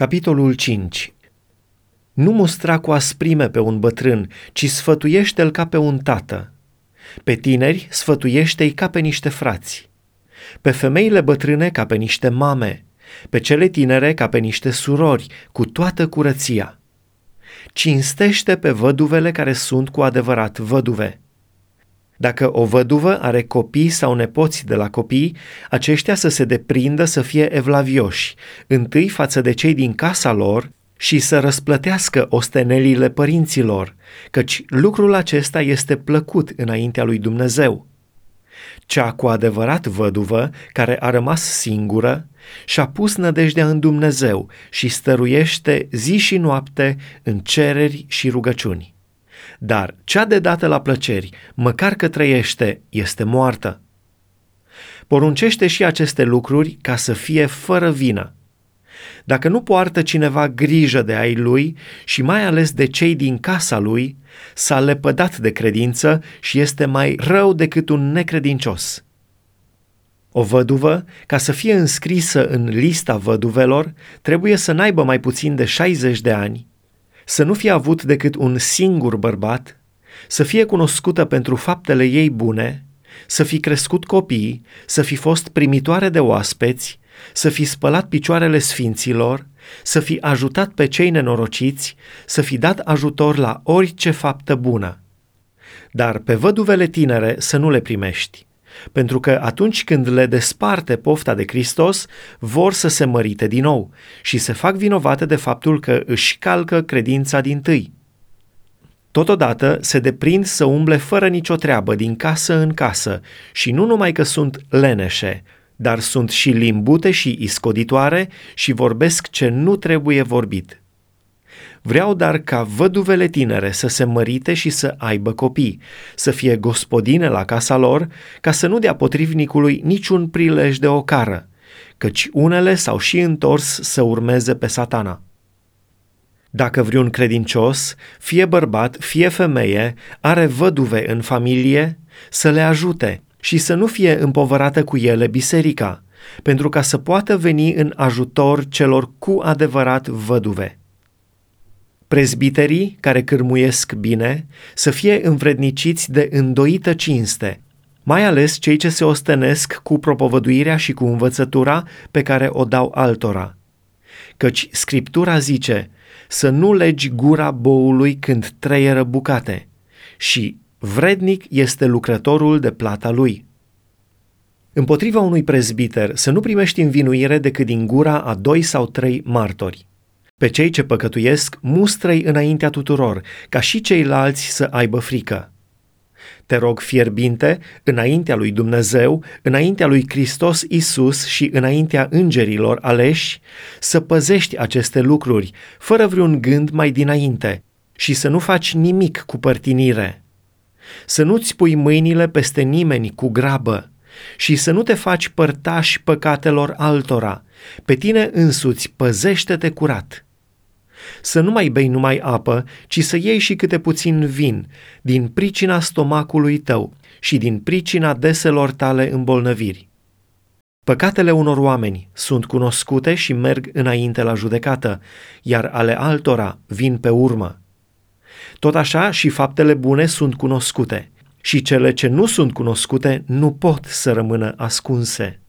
Capitolul 5 Nu mustra cu asprime pe un bătrân, ci sfătuiește-l ca pe un tată. Pe tineri sfătuiește-i ca pe niște frați. Pe femeile bătrâne ca pe niște mame, pe cele tinere ca pe niște surori, cu toată curăția. Cinstește pe văduvele care sunt cu adevărat văduve dacă o văduvă are copii sau nepoți de la copii, aceștia să se deprindă să fie evlavioși, întâi față de cei din casa lor și să răsplătească ostenelile părinților, căci lucrul acesta este plăcut înaintea lui Dumnezeu. Cea cu adevărat văduvă, care a rămas singură, și-a pus nădejdea în Dumnezeu și stăruiește zi și noapte în cereri și rugăciuni. Dar cea de dată la plăceri, măcar că trăiește, este moartă. Poruncește și aceste lucruri ca să fie fără vină. Dacă nu poartă cineva grijă de ai lui și mai ales de cei din casa lui, s-a lepădat de credință și este mai rău decât un necredincios. O văduvă, ca să fie înscrisă în lista văduvelor, trebuie să n-aibă mai puțin de 60 de ani să nu fie avut decât un singur bărbat, să fie cunoscută pentru faptele ei bune, să fi crescut copii, să fi fost primitoare de oaspeți, să fi spălat picioarele sfinților, să fi ajutat pe cei nenorociți, să fi dat ajutor la orice faptă bună. Dar pe văduvele tinere să nu le primești, pentru că atunci când le desparte pofta de Hristos, vor să se mărite din nou și se fac vinovate de faptul că își calcă credința din tâi. Totodată se deprind să umble fără nicio treabă din casă în casă și nu numai că sunt leneșe, dar sunt și limbute și iscoditoare și vorbesc ce nu trebuie vorbit. Vreau dar ca văduvele tinere să se mărite și să aibă copii, să fie gospodine la casa lor, ca să nu dea potrivnicului niciun prilej de ocară, căci unele s-au și întors să urmeze pe satana. Dacă vreun credincios, fie bărbat, fie femeie, are văduve în familie, să le ajute și să nu fie împovărată cu ele biserica, pentru ca să poată veni în ajutor celor cu adevărat văduve prezbiterii care cârmuiesc bine să fie învredniciți de îndoită cinste, mai ales cei ce se ostenesc cu propovăduirea și cu învățătura pe care o dau altora. Căci Scriptura zice să nu legi gura boului când treieră bucate și vrednic este lucrătorul de plata lui. Împotriva unui prezbiter să nu primești învinuire decât din gura a doi sau trei martori. Pe cei ce păcătuiesc, mustră-i înaintea tuturor, ca și ceilalți să aibă frică. Te rog fierbinte, înaintea lui Dumnezeu, înaintea lui Hristos Isus și înaintea îngerilor aleși, să păzești aceste lucruri, fără vreun gând mai dinainte, și să nu faci nimic cu părtinire. Să nu-ți pui mâinile peste nimeni cu grabă și să nu te faci părtași păcatelor altora. Pe tine însuți păzește-te curat să nu mai bei numai apă, ci să iei și câte puțin vin, din pricina stomacului tău și din pricina deselor tale îmbolnăviri. Păcatele unor oameni sunt cunoscute și merg înainte la judecată, iar ale altora vin pe urmă. Tot așa și faptele bune sunt cunoscute, și cele ce nu sunt cunoscute nu pot să rămână ascunse.